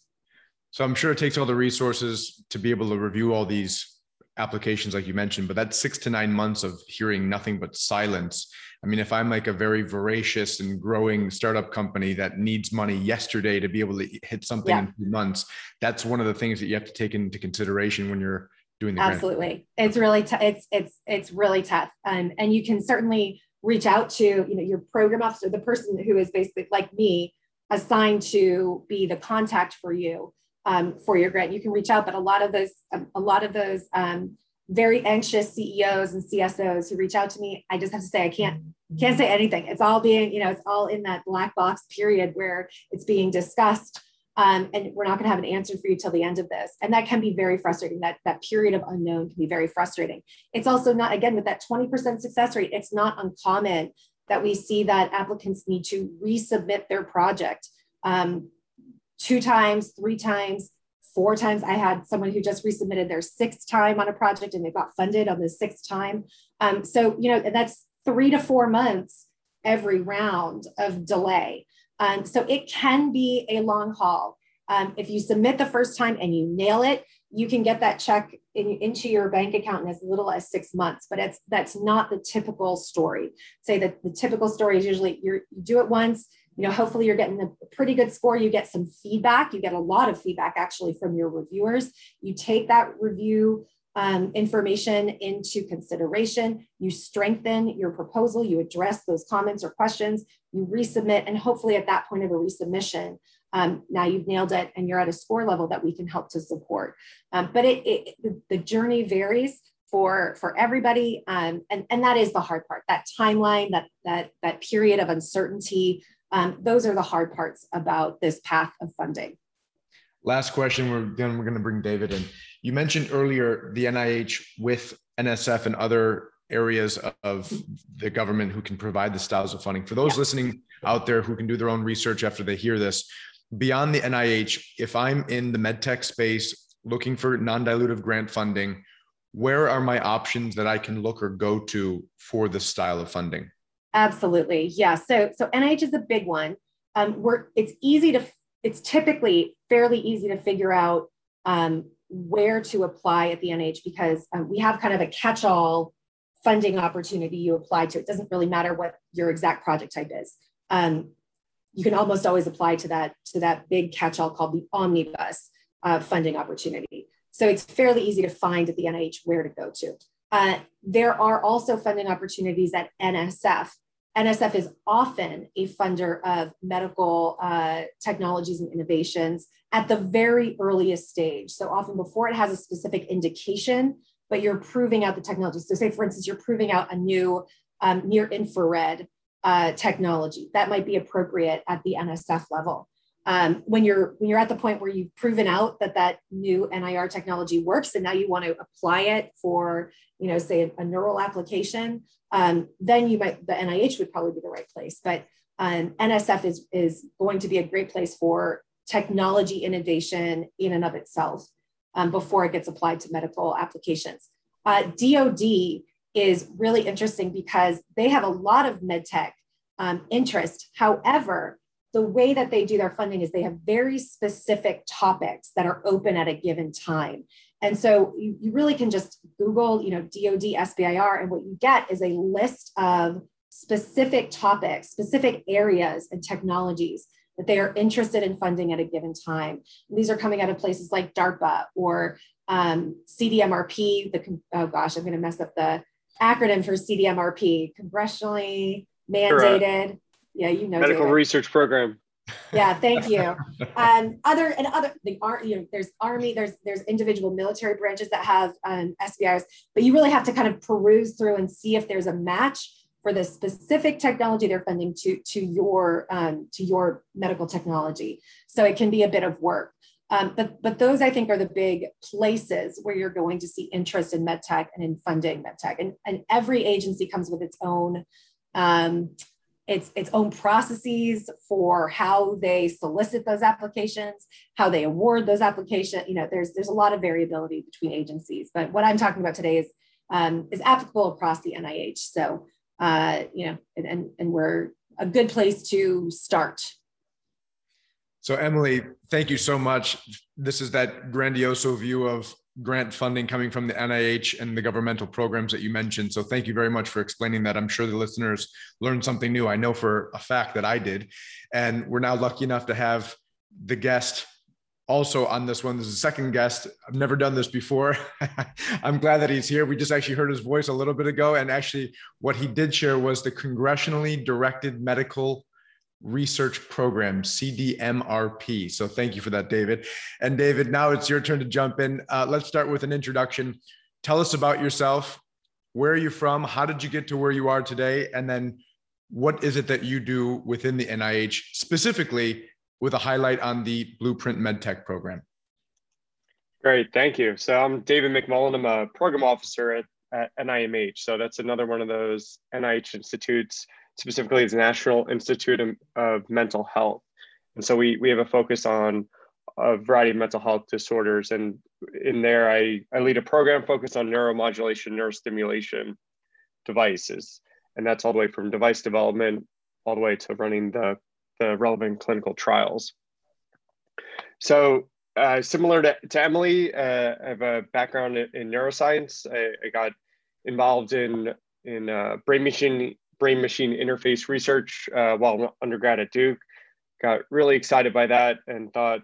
[SPEAKER 2] So I'm sure it takes all the resources to be able to review all these applications like you mentioned, but that's six to nine months of hearing nothing but silence. I mean, if I'm like a very voracious and growing startup company that needs money yesterday to be able to hit something yeah. in two months, that's one of the things that you have to take into consideration when you're doing the
[SPEAKER 3] absolutely grant? it's really t- it's it's it's really tough um, and you can certainly reach out to you know your program officer the person who is basically like me assigned to be the contact for you um, for your grant you can reach out but a lot of those um, a lot of those um, very anxious ceos and csos who reach out to me i just have to say i can't can't say anything. It's all being you know it's all in that black box period where it's being discussed um, and we're not going to have an answer for you till the end of this. And that can be very frustrating. That that period of unknown can be very frustrating. It's also not again with that 20% success rate it's not uncommon that we see that applicants need to resubmit their project um, two times three times four times i had someone who just resubmitted their sixth time on a project and they got funded on the sixth time um, so you know that's three to four months every round of delay um, so it can be a long haul. Um, if you submit the first time and you nail it, you can get that check in, into your bank account in as little as six months. But it's that's not the typical story. Say that the typical story is usually you do it once. You know, hopefully you're getting a pretty good score. You get some feedback. You get a lot of feedback actually from your reviewers. You take that review um, information into consideration. You strengthen your proposal, you address those comments or questions, you resubmit, and hopefully at that point of a resubmission, um, now you've nailed it and you're at a score level that we can help to support. Um, but it, it, the journey varies for for everybody, um, and and that is the hard part. That timeline, that that that period of uncertainty, um, those are the hard parts about this path of funding.
[SPEAKER 2] Last question. We're then we're going to bring David in. You mentioned earlier the NIH with NSF and other areas of the government who can provide the styles of funding. For those yeah. listening out there who can do their own research after they hear this, beyond the NIH, if I'm in the medtech space looking for non-dilutive grant funding, where are my options that I can look or go to for this style of funding?
[SPEAKER 3] Absolutely. Yeah. So so NIH is a big one. Um, we're it's easy to it's typically fairly easy to figure out um, where to apply at the NIH because um, we have kind of a catch-all funding opportunity you apply to. It doesn't really matter what your exact project type is. Um, you can almost always apply to that to that big catch-all called the omnibus uh, funding opportunity. So it's fairly easy to find at the NIH where to go to. Uh, there are also funding opportunities at NSF. NSF is often a funder of medical uh, technologies and innovations at the very earliest stage. So often before it has a specific indication, but you're proving out the technology. So say, for instance, you're proving out a new um, near infrared uh, technology that might be appropriate at the NSF level. Um, when you're when you're at the point where you've proven out that that new NIR technology works, and now you want to apply it for, you know, say a, a neural application, um, then you might the NIH would probably be the right place. But um, NSF is is going to be a great place for technology innovation in and of itself um, before it gets applied to medical applications. Uh, DoD is really interesting because they have a lot of medtech um, interest. However, the way that they do their funding is they have very specific topics that are open at a given time. And so you, you really can just Google, you know, DoD SBIR, and what you get is a list of specific topics, specific areas and technologies that they are interested in funding at a given time. And these are coming out of places like DARPA or um, CDMRP. The oh gosh, I'm going to mess up the acronym for CDMRP, congressionally mandated. Yeah, you know,
[SPEAKER 4] medical David. research program.
[SPEAKER 3] Yeah, thank you. <laughs> Um, other and other the are you know there's army there's there's individual military branches that have um, SBIRs, but you really have to kind of peruse through and see if there's a match for the specific technology they're funding to, to, your, um, to your medical technology. So it can be a bit of work. Um, but, but those I think are the big places where you're going to see interest in medtech and in funding medtech. And, and every agency comes with its own um, its, its own processes for how they solicit those applications, how they award those applications. You know, there's there's a lot of variability between agencies. But what I'm talking about today is um, is applicable across the NIH. So uh, you know, and, and, and we're a good place to start.
[SPEAKER 2] So, Emily, thank you so much. This is that grandioso view of grant funding coming from the NIH and the governmental programs that you mentioned. So, thank you very much for explaining that. I'm sure the listeners learned something new. I know for a fact that I did. And we're now lucky enough to have the guest also on this one. This is a second guest. I've never done this before. <laughs> I'm glad that he's here. We just actually heard his voice a little bit ago. And actually, what he did share was the Congressionally Directed Medical Research Program, CDMRP. So thank you for that, David. And David, now it's your turn to jump in. Uh, let's start with an introduction. Tell us about yourself. Where are you from? How did you get to where you are today? And then what is it that you do within the NIH, specifically with a highlight on the Blueprint MedTech program?
[SPEAKER 4] Great, thank you. So I'm David McMullen. I'm a program officer at, at NIMH. So that's another one of those NIH institutes specifically it's the National Institute of Mental Health. And so we, we have a focus on a variety of mental health disorders. And in there, I, I lead a program focused on neuromodulation, neurostimulation devices. And that's all the way from device development all the way to running the, the relevant clinical trials. So uh, similar to, to Emily, uh, I have a background in, in neuroscience. I, I, got involved in, in uh, brain machine brain machine interface research uh, while undergrad at Duke. Got really excited by that and thought,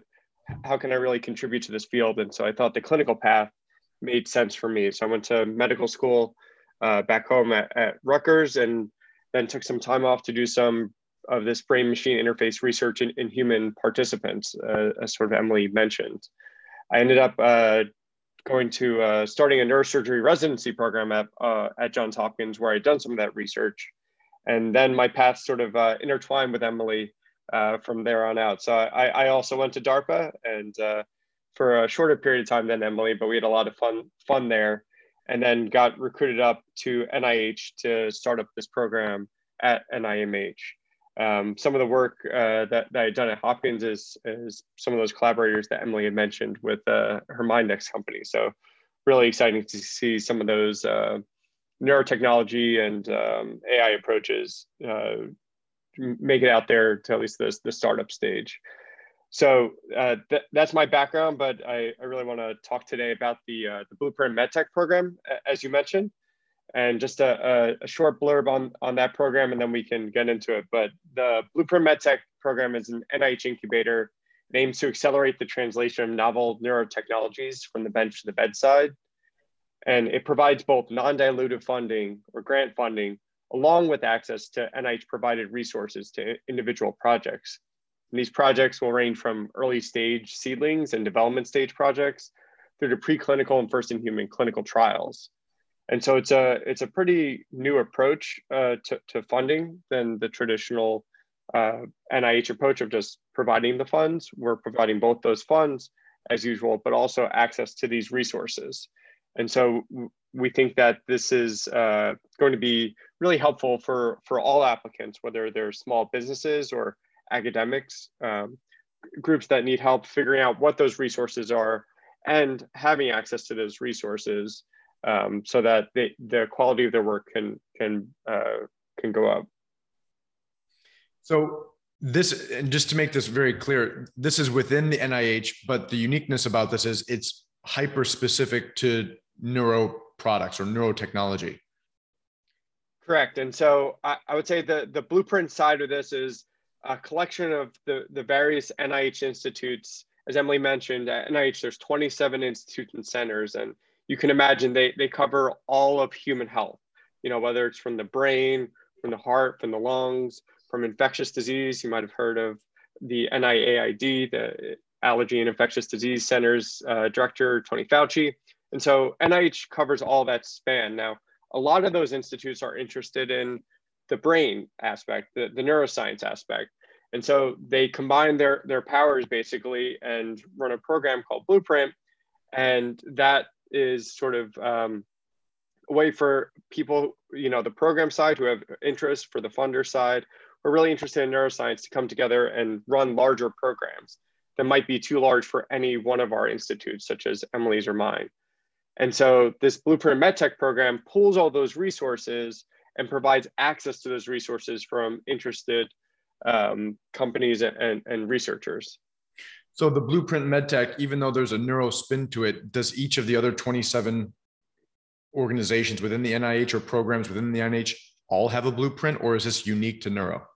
[SPEAKER 4] how can I really contribute to this field? And so I thought the clinical path made sense for me. So I went to medical school uh, back home at, at Rutgers and then took some time off to do some of this brain machine interface research in, in human participants, uh, as sort of Emily mentioned. I ended up uh, going to uh, starting a neurosurgery residency program at, uh, at Johns Hopkins, where I'd done some of that research and then my path sort of uh, intertwined with Emily uh, from there on out. So I, I also went to DARPA and uh, for a shorter period of time than Emily, but we had a lot of fun fun there, and then got recruited up to NIH to start up this program at NIMH. Um, some of the work uh, that, that I had done at Hopkins is, is some of those collaborators that Emily had mentioned with uh, her MindX company. So really exciting to see some of those uh, neurotechnology and um, AI approaches uh, make it out there to at least the, the startup stage. So uh, th that's my background, but I, I really want to talk today about the, uh, the Blueprint MedTech program, as you mentioned, and just a, a, a, short blurb on, on that program, and then we can get into it. But the Blueprint MedTech program is an NIH incubator. Aims to accelerate the translation of novel neurotechnologies from the bench to the bedside and it provides both non-dilutive funding or grant funding, along with access to NIH provided resources to individual projects. And these projects will range from early stage seedlings and development stage projects through to preclinical and first in human clinical trials. And so it's a, it's a pretty new approach uh, to, to funding than the traditional uh, NIH approach of just providing the funds. We're providing both those funds as usual, but also access to these resources. And so we think that this is uh, going to be really helpful for, for all applicants, whether they're small businesses or academics, um, groups that need help figuring out what those resources are and having access to those resources um, so that they, the quality of their work can, can, uh, can go up.
[SPEAKER 2] So this, and just to make this very clear, this is within the NIH, but the uniqueness about this is it's hyper specific to neuro products or neurotechnology.
[SPEAKER 4] Correct. And so I, I, would say the, the blueprint side of this is a collection of the, the various NIH institutes. As Emily mentioned, at NIH, there's 27 institutes and centers, and you can imagine they, they cover all of human health, you know, whether it's from the brain, from the heart, from the lungs, from infectious disease. You might have heard of the NIAID, the Allergy and Infectious Disease Centers uh, Director, Tony Fauci. And so NIH covers all that span. Now, a lot of those institutes are interested in the brain aspect, the, the neuroscience aspect. And so they combine their, their powers basically and run a program called Blueprint. And that is sort of um, a way for people, you know, the program side who have interest for the funder side, who are really interested in neuroscience to come together and run larger programs that might be too large for any one of our institutes, such as Emily's or mine. And so this Blueprint MedTech program pulls all those resources and provides access to those resources from interested um, companies and, and researchers.
[SPEAKER 2] So the Blueprint MedTech, even though there's a neuro spin to it, does each of the other 27 organizations within the NIH or programs within the NIH all have a blueprint, or is this unique to neuro?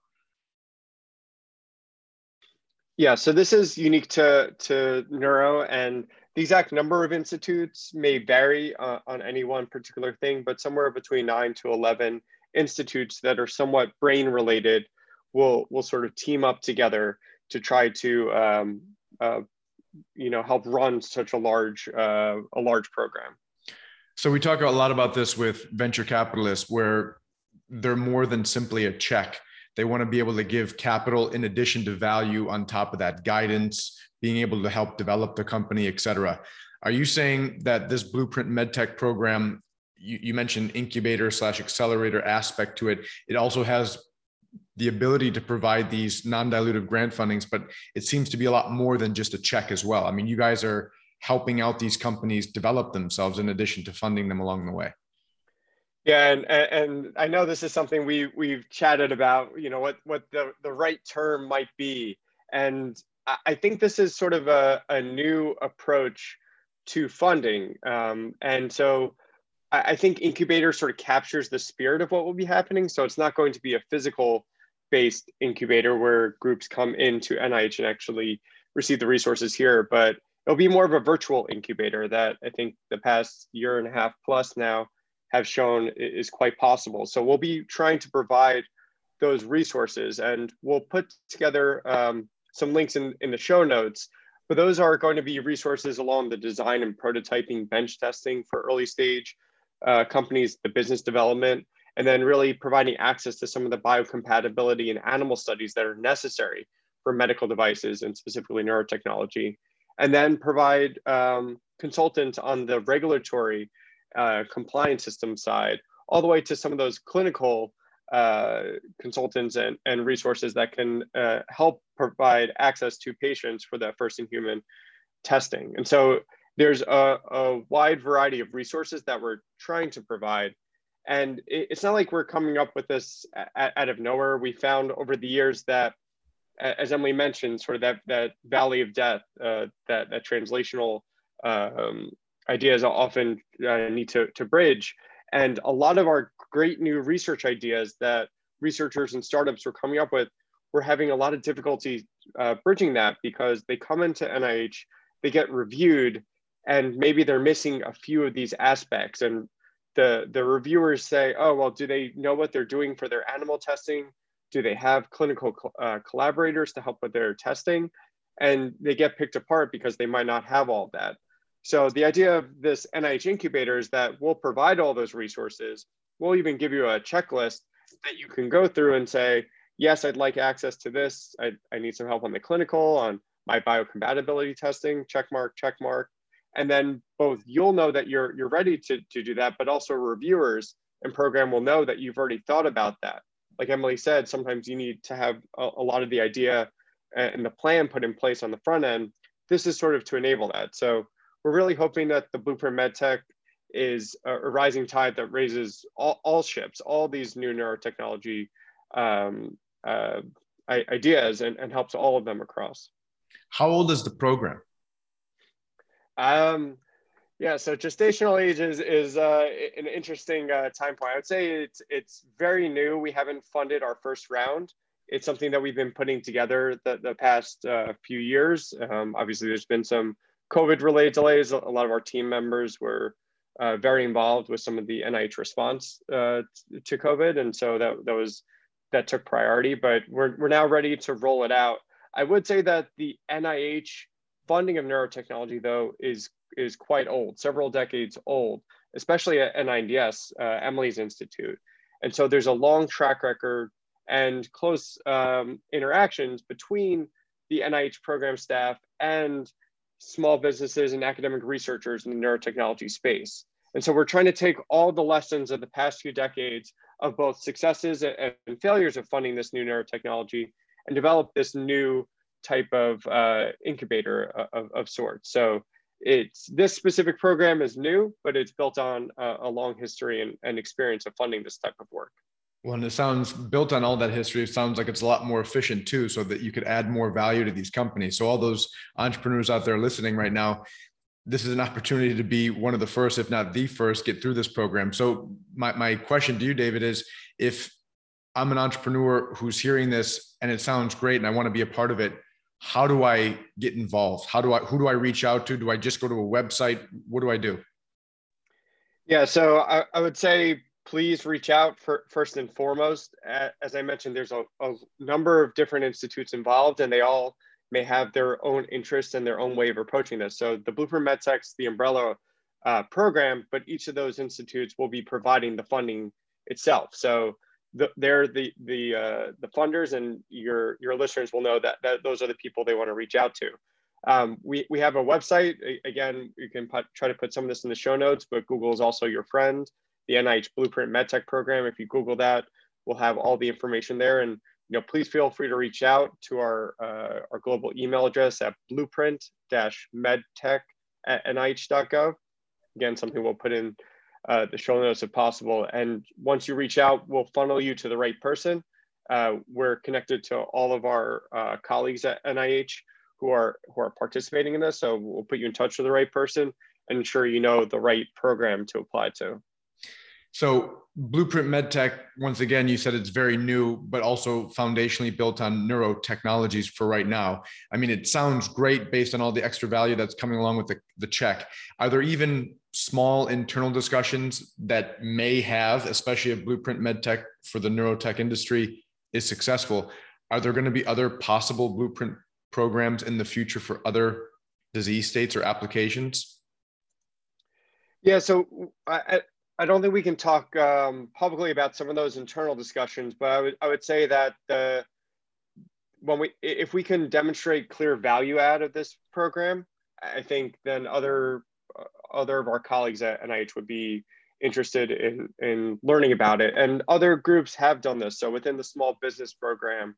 [SPEAKER 4] Yeah, so this is unique to, to Neuro, and the exact number of institutes may vary uh, on any one particular thing, but somewhere between nine to 11 institutes that are somewhat brain related will, will sort of team up together to try to um, uh, you know help run such a large uh, a large program.
[SPEAKER 2] So we talk a lot about this with venture capitalists, where they're more than simply a check. They want to be able to give capital in addition to value on top of that guidance, being able to help develop the company, et cetera. Are you saying that this Blueprint MedTech program, you, you mentioned incubator slash accelerator aspect to it, it also has the ability to provide these non-dilutive grant fundings, but it seems to be a lot more than just a check as well. I mean, you guys are helping out these companies develop themselves in addition to funding them along the way.
[SPEAKER 4] Yeah, and and I know this is something we we've chatted about. You know what what the the right term might be, and I think this is sort of a, a new approach to funding. Um, and so I, I think incubator sort of captures the spirit of what will be happening. So it's not going to be a physical based incubator where groups come into NIH and actually receive the resources here, but it'll be more of a virtual incubator that I think the past year and a half plus now have shown is quite possible. So we'll be trying to provide those resources and we'll put together um, some links in, in the show notes, but those are going to be resources along the design and prototyping bench testing for early stage uh, companies, the business development, and then really providing access to some of the biocompatibility and animal studies that are necessary for medical devices and specifically neurotechnology. And then provide um, consultants on the regulatory uh, compliance system side, all the way to some of those clinical uh, consultants and, and resources that can uh, help provide access to patients for that first in human testing. And so there's a, a wide variety of resources that we're trying to provide. And it, it's not like we're coming up with this out of nowhere. We found over the years that, as Emily mentioned, sort of that, that valley of death, uh, that, that translational um, ideas often uh, need to, to bridge. And a lot of our great new research ideas that researchers and startups were coming up with, we're having a lot of difficulty uh, bridging that because they come into NIH, they get reviewed, and maybe they're missing a few of these aspects. And the, the reviewers say, oh, well, do they know what they're doing for their animal testing? Do they have clinical uh, collaborators to help with their testing? And they get picked apart because they might not have all that. So the idea of this NIH incubator is that we'll provide all those resources. We'll even give you a checklist that you can go through and say, yes, I'd like access to this. I, I need some help on the clinical, on my biocompatibility testing, check mark, check mark. And then both you'll know that you're, you're ready to, to do that, but also reviewers and program will know that you've already thought about that. Like Emily said, sometimes you need to have a, a lot of the idea and the plan put in place on the front end. This is sort of to enable that. So we're really hoping that the Blueprint MedTech is a, a rising tide that raises all, all, ships, all these new neurotechnology um, uh, ideas and, and helps all of them across.
[SPEAKER 2] How old is the program?
[SPEAKER 4] Um, yeah, so gestational age is, is uh, an interesting uh, time point. I would say it's, it's very new. We haven't funded our first round. It's something that we've been putting together the, the past uh, few years. Um, obviously, there's been some COVID related delays, a lot of our team members were uh, very involved with some of the NIH response uh, to COVID. And so that, that was, that took priority, but we're, we're now ready to roll it out. I would say that the NIH funding of neurotechnology though is, is quite old, several decades old, especially at NINDS, uh, Emily's Institute. And so there's a long track record and close um, interactions between the NIH program staff and small businesses and academic researchers in the neurotechnology space. And so we're trying to take all the lessons of the past few decades of both successes and failures of funding this new neurotechnology and develop this new type of uh, incubator of, of sorts. So it's this specific program is new, but it's built on a, a long history and, and experience of funding this type of work.
[SPEAKER 2] Well, and it sounds built on all that history. It sounds like it's a lot more efficient too, so that you could add more value to these companies. So, all those entrepreneurs out there listening right now, this is an opportunity to be one of the first, if not the first, get through this program. So, my, my question to you, David, is if I'm an entrepreneur who's hearing this and it sounds great and I want to be a part of it, how do I get involved? How do I who do I reach out to? Do I just go to a website? What do I do?
[SPEAKER 4] Yeah, so I, I would say please reach out for first and foremost. As I mentioned, there's a, a number of different institutes involved, and they all may have their own interests and their own way of approaching this. So the Blueprint MedTech's the umbrella uh, program, but each of those institutes will be providing the funding itself. So the, they're the the uh, the funders, and your your listeners will know that, that those are the people they want to reach out to. Um, we, we have a website. Again, you can put, try to put some of this in the show notes, but Google is also your friend. The NIH Blueprint MedTech program. If you Google that, we'll have all the information there. And you know, please feel free to reach out to our uh, our global email address at blueprint-medtech at nih.gov. Again, something we'll put in uh, the show notes if possible. And once you reach out, we'll funnel you to the right person. Uh, we're connected to all of our uh, colleagues at NIH who are who are participating in this. So we'll put you in touch with the right person and ensure you know the right program to apply to.
[SPEAKER 2] So Blueprint MedTech, once again, you said it's very new, but also foundationally built on neurotechnologies for right now. I mean, it sounds great based on all the extra value that's coming along with the, the check. Are there even small internal discussions that may have, especially if Blueprint MedTech for the neurotech industry is successful? Are there going to be other possible Blueprint programs in the future for other disease states or applications?
[SPEAKER 4] Yeah, so I, I don't think we can talk um, publicly about some of those internal discussions, but I would I would say that the when we if we can demonstrate clear value add of this program, I think then other uh, other of our colleagues at NIH would be interested in in learning about it, and other groups have done this. So within the small business program,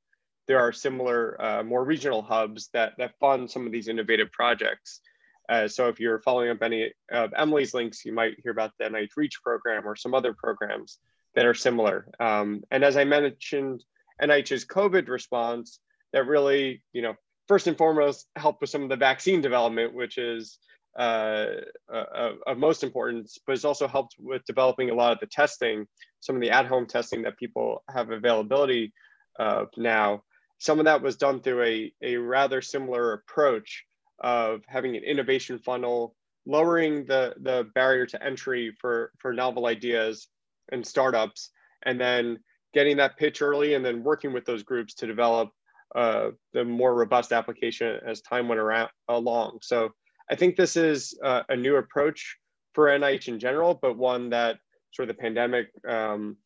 [SPEAKER 4] there are similar uh, more regional hubs that that fund some of these innovative projects. Uh, so if you're following up any of Emily's links, you might hear about the NIH REACH program or some other programs that are similar. Um, and as I mentioned, NIH's COVID response that really, you know, first and foremost helped with some of the vaccine development, which is uh, uh, of most importance, but it's also helped with developing a lot of the testing, some of the at-home testing that people have availability of now. Some of that was done through a, a rather similar approach of having an innovation funnel, lowering the, the barrier to entry for, for novel ideas and startups, and then getting that pitch early and then working with those groups to develop uh, the more robust application as time went around along. So I think this is uh, a new approach for NIH in general, but one that sort of the pandemic um,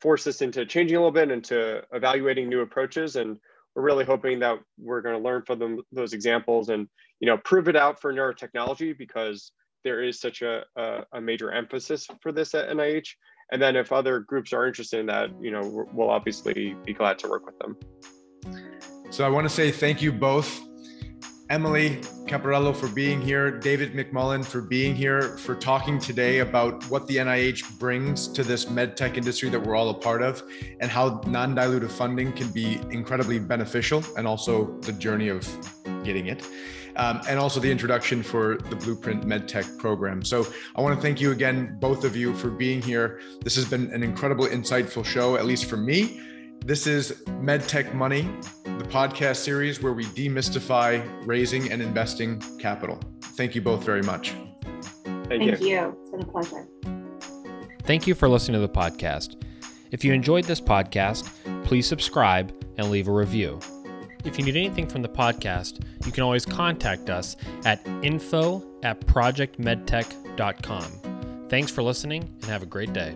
[SPEAKER 4] forced us into changing a little bit, into evaluating new approaches. And we're really hoping that we're going to learn from them, those examples and you know prove it out for neurotechnology because there is such a, a, a major emphasis for this at NIH. And then if other groups are interested in that, you know, we'll obviously be glad to work with them.
[SPEAKER 2] So I want to say thank you both Emily Caparelli for being here, David McMullen for being here, for talking today about what the NIH brings to this medtech industry that we're all a part of, and how non dilutive funding can be incredibly beneficial, and also the journey of getting it. Um, and also the introduction for the Blueprint MedTech program. So I want to thank you again, both of you, for being here. This has been an incredible, insightful show, at least for me. This is MedTech Money, the podcast series where we demystify raising and investing capital. Thank you both very much.
[SPEAKER 3] Thank, Thank you. you. It's been a pleasure.
[SPEAKER 1] Thank you for listening to the podcast. If you enjoyed this podcast, please subscribe and leave a review. If you need anything from the podcast, you can always contact us at info at projectmedtech.com. Thanks for listening and have a great day.